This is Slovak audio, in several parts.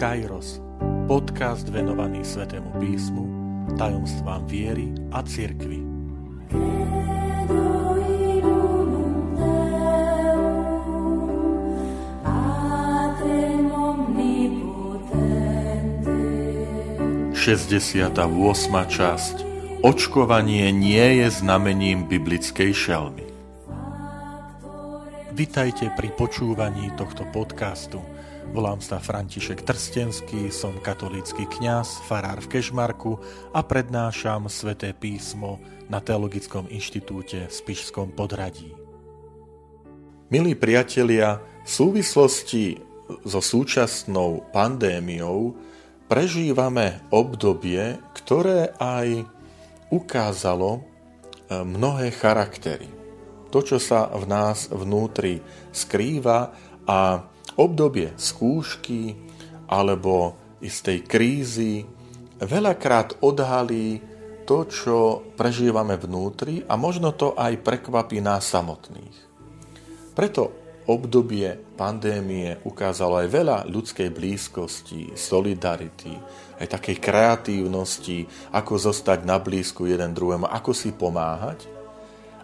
Kairos, podcast venovaný Svetému písmu, tajomstvám viery a cirkvi. Šesťdesiata časť Očkovanie nie je znamením biblickej šelmy. Vitajte pri počúvaní tohto podcastu – Volám sa František Trstenský, som katolícky kňaz, farár v Kešmarku a prednášam sväté písmo na Teologickom inštitúte v Spišskom podradí. Milí priatelia, v súvislosti so súčasnou pandémiou prežívame obdobie, ktoré aj ukázalo e, mnohé charaktery. To, čo sa v nás vnútri skrýva a obdobie skúšky alebo istej krízy veľakrát odhalí to, čo prežívame vnútri a možno to aj prekvapí nás samotných. Preto obdobie pandémie ukázalo aj veľa ľudskej blízkosti, solidarity, aj takej kreatívnosti, ako zostať na blízku jeden druhému, ako si pomáhať.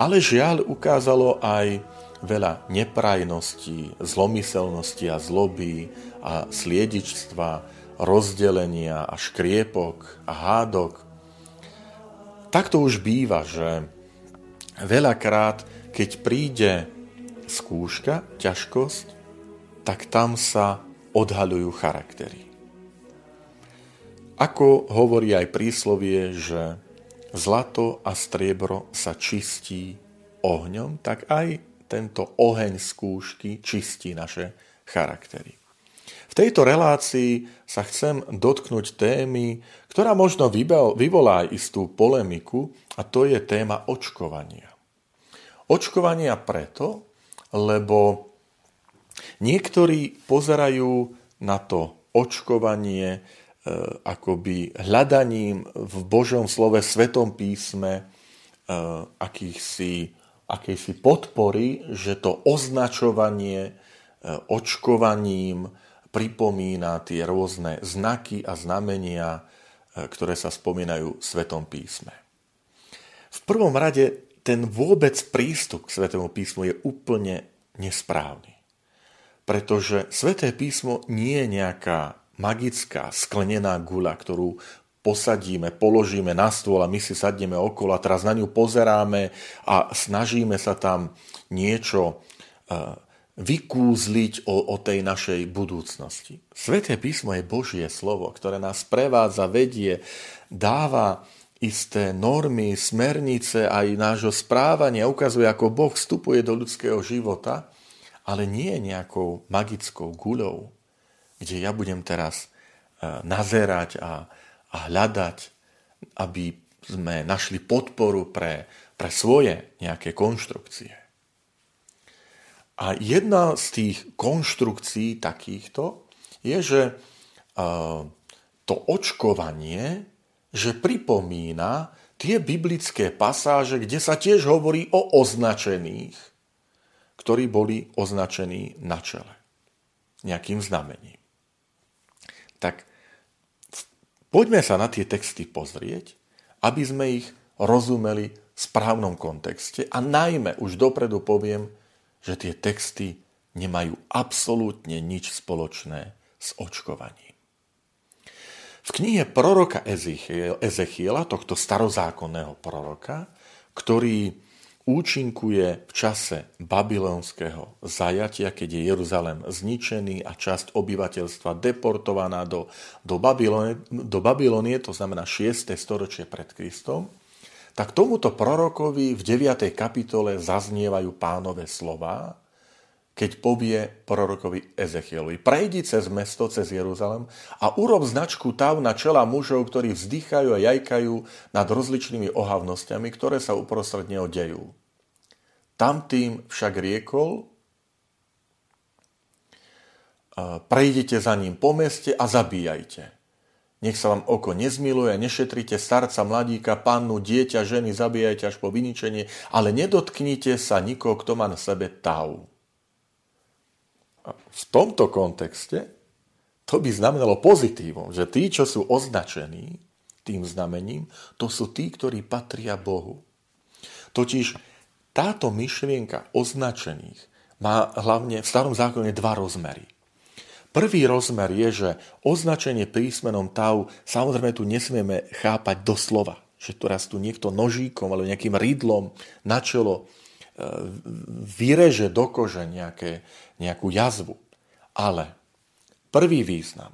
Ale žiaľ ukázalo aj veľa neprajností, zlomyselnosti a zloby a sliedičstva, rozdelenia a škriepok a hádok. Tak to už býva, že veľakrát, keď príde skúška, ťažkosť, tak tam sa odhaľujú charaktery. Ako hovorí aj príslovie, že zlato a striebro sa čistí ohňom, tak aj tento oheň skúšky čistí naše charaktery. V tejto relácii sa chcem dotknúť témy, ktorá možno vyvolá istú polemiku, a to je téma očkovania. Očkovania preto, lebo niektorí pozerajú na to očkovanie akoby hľadaním v Božom slove, Svetom písme, e, akýchsi akejsi podpory, že to označovanie e, očkovaním pripomína tie rôzne znaky a znamenia, ktoré sa spomínajú v Svetom písme. V prvom rade ten vôbec prístup k Svetému písmu je úplne nesprávny. Pretože Sveté písmo nie je nejaká magická sklenená gula, ktorú posadíme, položíme na stôl a my si sadneme okolo a teraz na ňu pozeráme a snažíme sa tam niečo e, vykúzliť o, o tej našej budúcnosti. Sveté písmo je Božie slovo, ktoré nás prevádza, vedie, dáva isté normy, smernice aj nášho správania, ukazuje, ako Boh vstupuje do ľudského života, ale nie nejakou magickou guľou, kde ja budem teraz e, nazerať a, a hľadať, aby sme našli podporu pre, pre svoje nejaké konštrukcie. A jedna z tých konštrukcií takýchto je, že to očkovanie, že pripomína tie biblické pasáže, kde sa tiež hovorí o označených, ktorí boli označení na čele nejakým znamením. Tak Poďme sa na tie texty pozrieť, aby sme ich rozumeli v správnom kontexte a najmä už dopredu poviem, že tie texty nemajú absolútne nič spoločné s očkovaním. V knihe proroka Ezechiela, tohto starozákonného proroka, ktorý účinkuje v čase babylonského zajatia, keď je Jeruzalem zničený a časť obyvateľstva deportovaná do, do, Babylonie, do Babylonie, to znamená 6. storočie pred Kristom, tak tomuto prorokovi v 9. kapitole zaznievajú pánové slova, keď povie prorokovi Ezechielovi, prejdi cez mesto, cez Jeruzalem a urob značku tav na čela mužov, ktorí vzdychajú a jajkajú nad rozličnými ohavnosťami, ktoré sa uprostred neho dejú. Tam tým však riekol, prejdete za ním po meste a zabíjajte. Nech sa vám oko nezmiluje, nešetrite starca, mladíka, pannu, dieťa, ženy, zabíjajte až po vyničenie, ale nedotknite sa nikoho, kto má na sebe tav. A v tomto kontexte to by znamenalo pozitívom, že tí, čo sú označení tým znamením, to sú tí, ktorí patria Bohu. Totiž táto myšlienka označených má hlavne v starom zákone dva rozmery. Prvý rozmer je, že označenie písmenom tau, samozrejme tu nesmieme chápať doslova, že tu raz tu niekto nožíkom alebo nejakým rydlom na čelo vyreže do kože nejaké, nejakú jazvu. Ale prvý význam.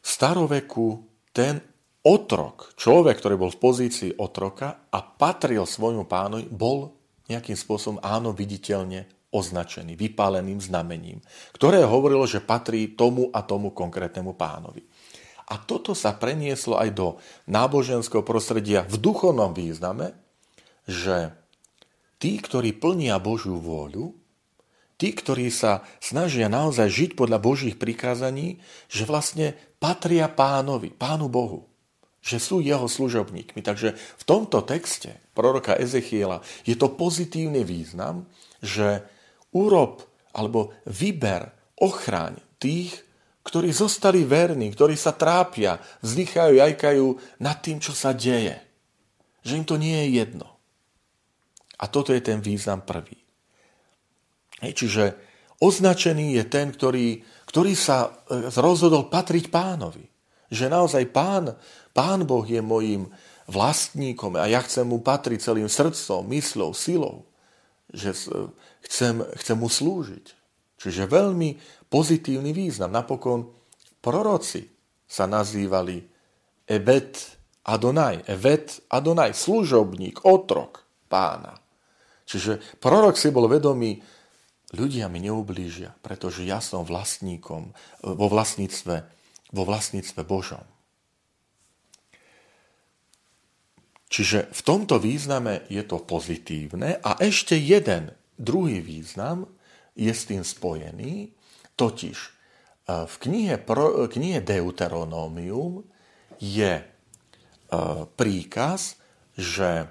V staroveku ten otrok, človek, ktorý bol v pozícii otroka a patril svojmu pánovi, bol nejakým spôsobom áno viditeľne označený, vypáleným znamením, ktoré hovorilo, že patrí tomu a tomu konkrétnemu pánovi. A toto sa prenieslo aj do náboženského prostredia v duchovnom význame, že tí, ktorí plnia Božiu vôľu, tí, ktorí sa snažia naozaj žiť podľa Božích prikázaní, že vlastne patria pánovi, pánu Bohu že sú jeho služobníkmi. Takže v tomto texte proroka Ezechiela je to pozitívny význam, že urob alebo vyber, ochráň tých, ktorí zostali verní, ktorí sa trápia, vzdychajú, jajkajú nad tým, čo sa deje. Že im to nie je jedno. A toto je ten význam prvý. Hej, čiže označený je ten, ktorý, ktorý sa e, rozhodol patriť pánovi. Že naozaj pán Pán Boh je mojim vlastníkom a ja chcem mu patriť celým srdcom, myslou, silou. Že chcem, chcem mu slúžiť. Čiže veľmi pozitívny význam. Napokon proroci sa nazývali Ebet Adonai. Evet Adonai, služobník, otrok pána. Čiže prorok si bol vedomý, ľudia mi neublížia, pretože ja som vlastníkom vo vlastníctve, vo vlastníctve Božom. Čiže v tomto význame je to pozitívne a ešte jeden druhý význam je s tým spojený, totiž e, v knihe, knihe Deuteronomium je e, príkaz, že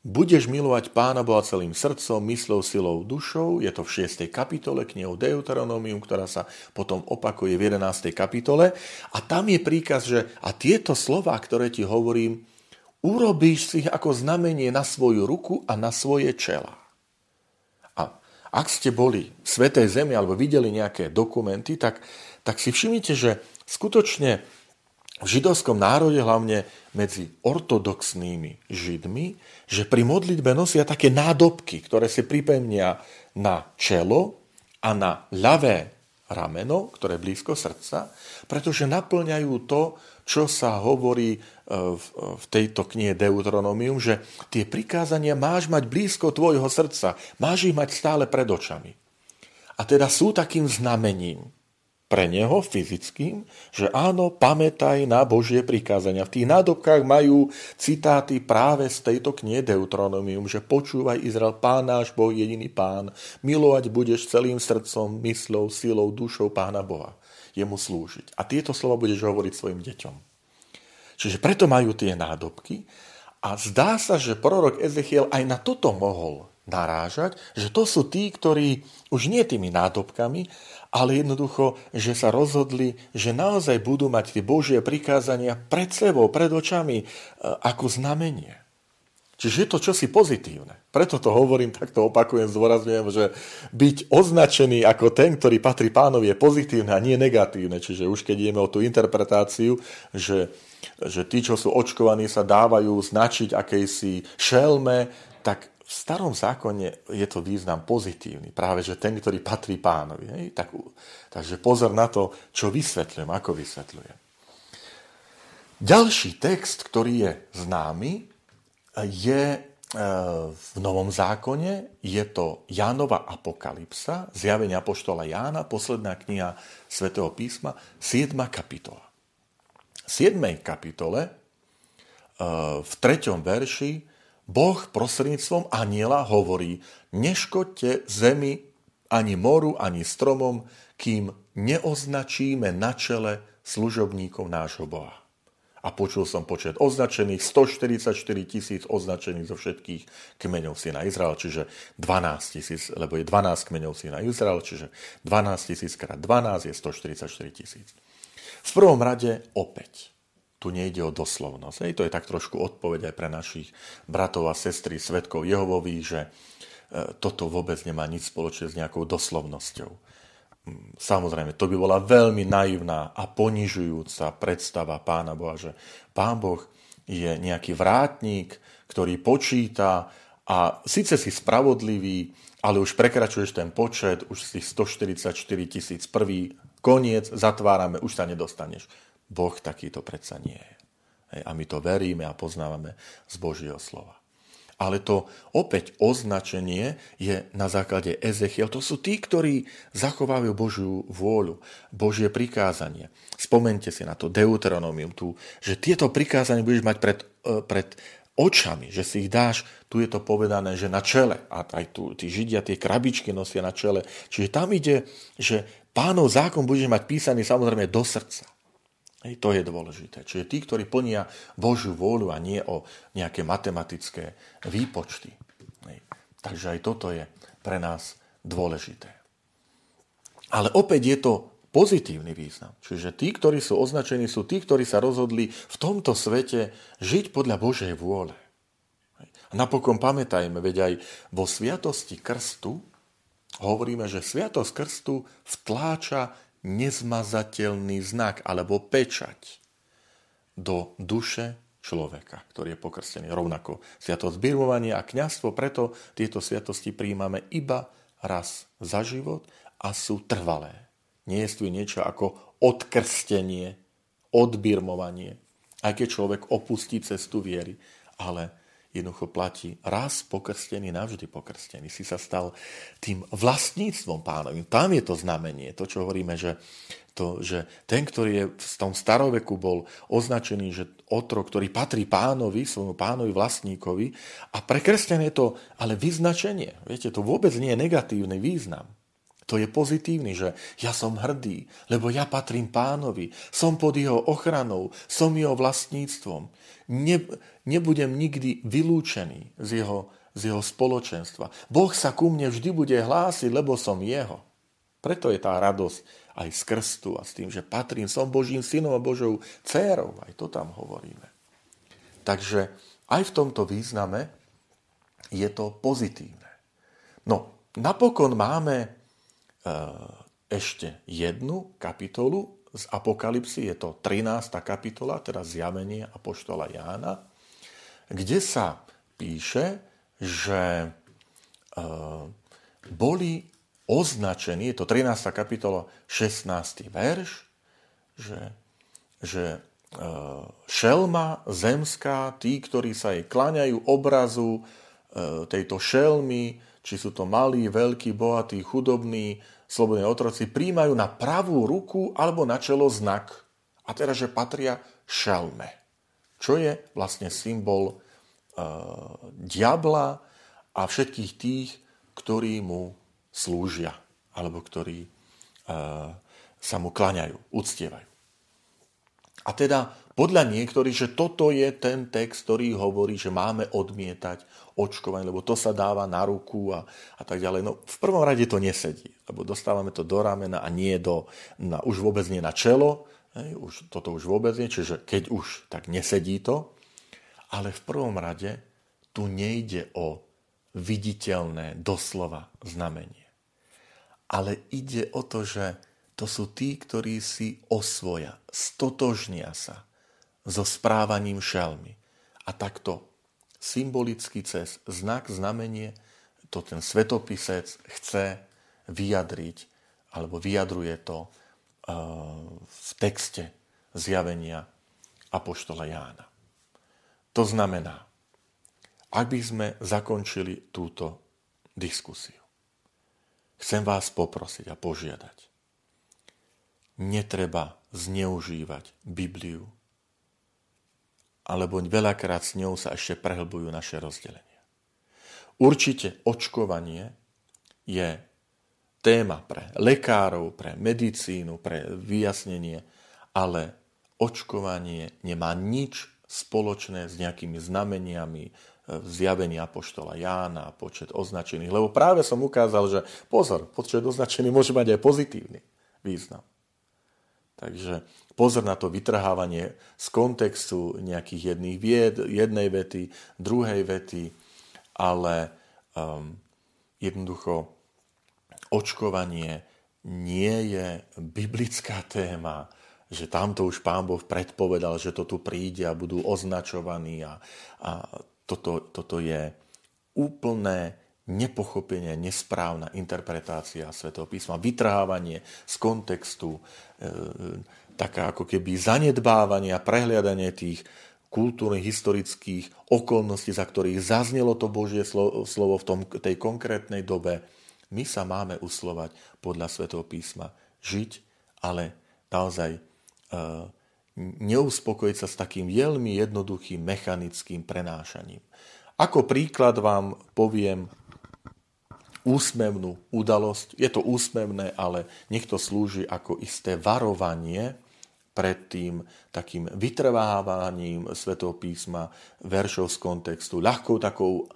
budeš milovať Pána Boha celým srdcom, myslou, silou, dušou. Je to v 6. kapitole knihu Deuteronomium, ktorá sa potom opakuje v 11. kapitole. A tam je príkaz, že a tieto slova, ktoré ti hovorím, urobíš si ich ako znamenie na svoju ruku a na svoje čela. A ak ste boli v Svetej Zemi alebo videli nejaké dokumenty, tak, tak si všimnite, že skutočne v židovskom národe, hlavne medzi ortodoxnými židmi, že pri modlitbe nosia také nádobky, ktoré si pripevnia na čelo a na ľavé rameno, ktoré je blízko srdca, pretože naplňajú to, čo sa hovorí e, v tejto knihe Deuteronomium, že tie prikázania máš mať blízko tvojho srdca, máš ich mať stále pred očami. A teda sú takým znamením pre neho fyzickým, že áno, pamätaj na Božie prikázania. V tých nádobkách majú citáty práve z tejto knihy Deuteronomium, že počúvaj Izrael, pán náš Boh, jediný pán, milovať budeš celým srdcom, myslou, silou, dušou pána Boha jemu slúžiť. A tieto slova budeš hovoriť svojim deťom. Čiže preto majú tie nádobky a zdá sa, že prorok Ezechiel aj na toto mohol narážať, že to sú tí, ktorí už nie tými nádobkami, ale jednoducho, že sa rozhodli, že naozaj budú mať tie Božie prikázania pred sebou, pred očami, e, ako znamenie. Čiže je to čosi pozitívne. Preto to hovorím, tak to opakujem, zdôrazňujem, že byť označený ako ten, ktorý patrí pánovi, je pozitívne a nie negatívne. Čiže už keď ideme o tú interpretáciu, že, že tí, čo sú očkovaní, sa dávajú značiť akejsi šelme, tak v starom zákone je to význam pozitívny. Práve, že ten, ktorý patrí pánovi. Hej? Tak, takže pozor na to, čo vysvetľujem, ako vysvetľujem. Ďalší text, ktorý je známy, je e, v Novom zákone, je to Jánova apokalypsa, zjavenie Apoštola Jána, posledná kniha svätého písma, 7. kapitola. V 7. kapitole, e, v 3. verši, Boh prostredníctvom aniela hovorí, neškodte zemi, ani moru, ani stromom, kým neoznačíme na čele služobníkov nášho Boha. A počul som počet označených, 144 tisíc označených zo všetkých kmeňov syna Izrael, čiže 12 tisíc, lebo je 12 kmeňov syna Izrael, čiže 12 tisíc krát 12 je 144 tisíc. V prvom rade opäť, tu nejde o doslovnosť. Hej, to je tak trošku odpoveď aj pre našich bratov a sestry, svetkov Jehovových, že e, toto vôbec nemá nič spoločné s nejakou doslovnosťou. Samozrejme, to by bola veľmi naivná a ponižujúca predstava Pána Boha, že Pán Boh je nejaký vrátnik, ktorý počíta a síce si spravodlivý, ale už prekračuješ ten počet, už si 144 tisíc prvý, koniec, zatvárame, už sa nedostaneš. Boh takýto predsa nie je. A my to veríme a poznávame z Božieho slova ale to opäť označenie je na základe Ezechiel. To sú tí, ktorí zachovajú Božiu vôľu, Božie prikázanie. Spomente si na to Deuteronomium tu, že tieto prikázania budeš mať pred, e, pred očami, že si ich dáš, tu je to povedané, že na čele. A aj tu tí Židia tie krabičky nosia na čele. Čiže tam ide, že pánov zákon budeš mať písaný samozrejme do srdca. Hej, to je dôležité. Čiže tí, ktorí plnia Božiu vôľu a nie o nejaké matematické výpočty. Hej. Takže aj toto je pre nás dôležité. Ale opäť je to pozitívny význam. Čiže tí, ktorí sú označení, sú tí, ktorí sa rozhodli v tomto svete žiť podľa Božej vôle. A napokon pamätajme, veď aj vo sviatosti krstu hovoríme, že sviatosť krstu vtláča nezmazateľný znak alebo pečať do duše človeka, ktorý je pokrstený. Rovnako sviatosť birmovania a kňazstvo, preto tieto sviatosti príjmame iba raz za život a sú trvalé. Nie je tu niečo ako odkrstenie, odbirmovanie, aj keď človek opustí cestu viery, ale jednoducho platí raz pokrstený, navždy pokrstený. Si sa stal tým vlastníctvom pánovým. Tam je to znamenie, to, čo hovoríme, že, to, že ten, ktorý je v tom staroveku bol označený, že otrok, ktorý patrí pánovi, svojmu pánovi vlastníkovi a pre je to ale vyznačenie. Viete, to vôbec nie je negatívny význam. To je pozitívny, že ja som hrdý, lebo ja patrím pánovi, som pod jeho ochranou, som jeho vlastníctvom. Ne, nebudem nikdy vylúčený z jeho, z jeho spoločenstva. Boh sa ku mne vždy bude hlásiť, lebo som jeho. Preto je tá radosť aj z krstu a s tým, že patrím, som Božím synom a Božou dcérou. Aj to tam hovoríme. Takže aj v tomto význame je to pozitívne. No, napokon máme ešte jednu kapitolu z Apokalipsy, je to 13. kapitola, teda zjavenie Apoštola Jána, kde sa píše, že eh, boli označení, je to 13. kapitola, 16. verš, že, že eh, šelma zemská, tí, ktorí sa jej kláňajú obrazu tejto šelmy, či sú to malí, veľkí, bohatí, chudobní, slobodní otroci, príjmajú na pravú ruku alebo na čelo znak. A teraz, že patria šelme, čo je vlastne symbol uh, diabla a všetkých tých, ktorí mu slúžia, alebo ktorí uh, sa mu klaňajú, uctievajú. A teda podľa niektorých, že toto je ten text, ktorý hovorí, že máme odmietať očkovanie, lebo to sa dáva na ruku a, a tak ďalej. No v prvom rade to nesedí, lebo dostávame to do ramena a nie do, na, už vôbec nie na čelo, hej, už, toto už vôbec nie, čiže keď už, tak nesedí to. Ale v prvom rade tu nejde o viditeľné doslova znamenie. Ale ide o to, že to sú tí, ktorí si osvoja, stotožnia sa so správaním šelmy. A takto symbolicky cez znak, znamenie, to ten svetopisec chce vyjadriť, alebo vyjadruje to uh, v texte zjavenia Apoštola Jána. To znamená, ak by sme zakončili túto diskusiu, chcem vás poprosiť a požiadať. Netreba zneužívať Bibliu alebo veľakrát s ňou sa ešte prehlbujú naše rozdelenia. Určite očkovanie je téma pre lekárov, pre medicínu, pre vyjasnenie, ale očkovanie nemá nič spoločné s nejakými znameniami e, zjavení Apoštola Jána, počet označených. Lebo práve som ukázal, že pozor, počet označený môže mať aj pozitívny význam. Takže pozor na to vytrhávanie z kontextu nejakých jedných vied, jednej vety, druhej vety, ale um, jednoducho očkovanie nie je biblická téma, že tamto už pán Boh predpovedal, že to tu príde a budú označovaní a, a toto, toto je úplné nepochopenie, nesprávna interpretácia Svetého písma, vytrhávanie z kontextu, e, taká ako keby zanedbávanie a prehliadanie tých kultúrnych, historických okolností, za ktorých zaznelo to Božie slovo v tom, tej konkrétnej dobe. My sa máme uslovať podľa Svetého písma, žiť, ale naozaj e, neuspokojiť sa s takým veľmi jednoduchým mechanickým prenášaním. Ako príklad vám poviem úsmevnú udalosť. Je to úsmevné, ale nech to slúži ako isté varovanie pred tým takým vytrvávaním Svetého písma, veršov z kontextu, ľahkou takou e,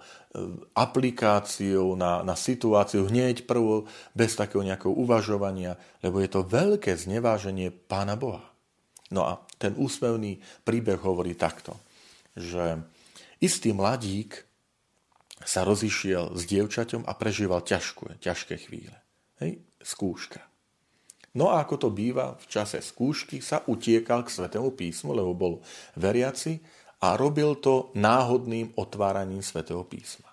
aplikáciou na, na situáciu hneď prvo, bez takého nejakého uvažovania, lebo je to veľké zneváženie Pána Boha. No a ten úsmevný príbeh hovorí takto, že istý mladík sa rozišiel s dievčaťom a prežíval ťažké, ťažké chvíle. Hej, skúška. No a ako to býva, v čase skúšky sa utiekal k Svetému písmu, lebo bol veriaci a robil to náhodným otváraním Svetého písma.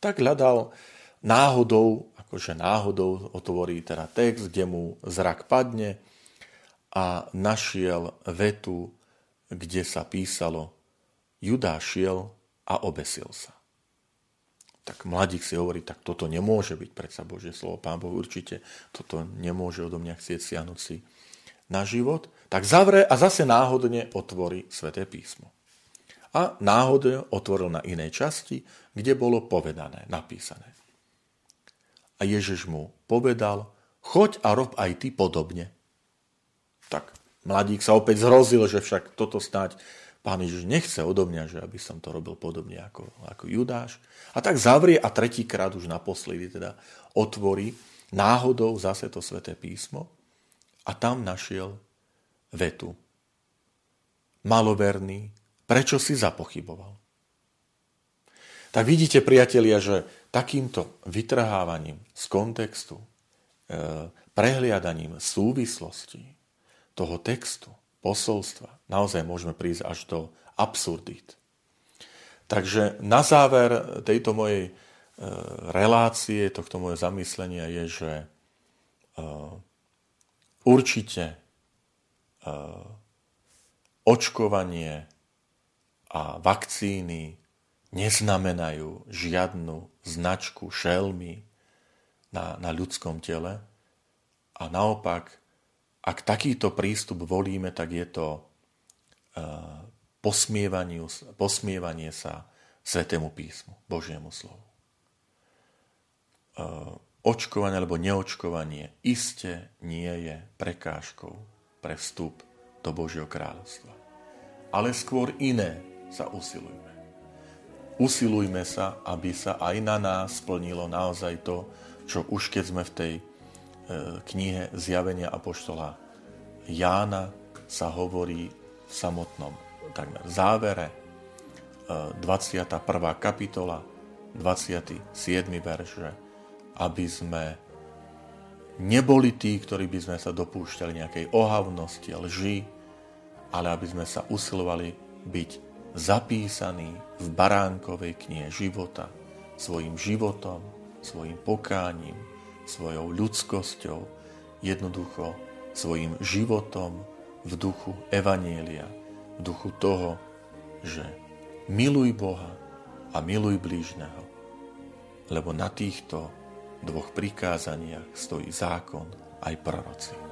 Tak hľadal náhodou, akože náhodou otvorí teda text, kde mu zrak padne a našiel vetu, kde sa písalo Judá šiel a obesil sa tak mladík si hovorí, tak toto nemôže byť predsa Božie slovo. Pán Boh určite toto nemôže odo mňa chcieť siahnuť si na život. Tak zavre a zase náhodne otvorí sväté písmo. A náhodne otvoril na inej časti, kde bolo povedané, napísané. A Ježiš mu povedal, choď a rob aj ty podobne. Tak mladík sa opäť zhrozil, že však toto snáď Pán Ježiš nechce odo mňa, že aby som to robil podobne ako, ako Judáš. A tak zavrie a tretíkrát už naposledy teda otvorí náhodou zase to sväté písmo a tam našiel vetu. Maloverný, prečo si zapochyboval? Tak vidíte, priatelia, že takýmto vytrhávaním z kontextu, e, prehliadaním súvislosti toho textu, posolstva. Naozaj môžeme prísť až do absurdít. Takže na záver tejto mojej e, relácie, tohto moje zamyslenia je, že e, určite e, očkovanie a vakcíny neznamenajú žiadnu značku šelmy na, na ľudskom tele a naopak ak takýto prístup volíme, tak je to eh, posmievanie sa Svetému písmu, Božiemu slovu. Eh, očkovanie alebo neočkovanie iste nie je prekážkou pre vstup do Božieho kráľovstva. Ale skôr iné sa usilujme. Usilujme sa, aby sa aj na nás splnilo naozaj to, čo už keď sme v tej knihe Zjavenia Apoštola Jána sa hovorí v samotnom takmer závere 21. E, kapitola 27. verš, aby sme neboli tí, ktorí by sme sa dopúšťali nejakej ohavnosti, lži, ale aby sme sa usilovali byť zapísaní v baránkovej knihe života svojim životom, svojim pokáním, svojou ľudskosťou, jednoducho svojim životom v duchu Evanielia, v duchu toho, že miluj Boha a miluj blížneho, lebo na týchto dvoch prikázaniach stojí zákon aj proroci.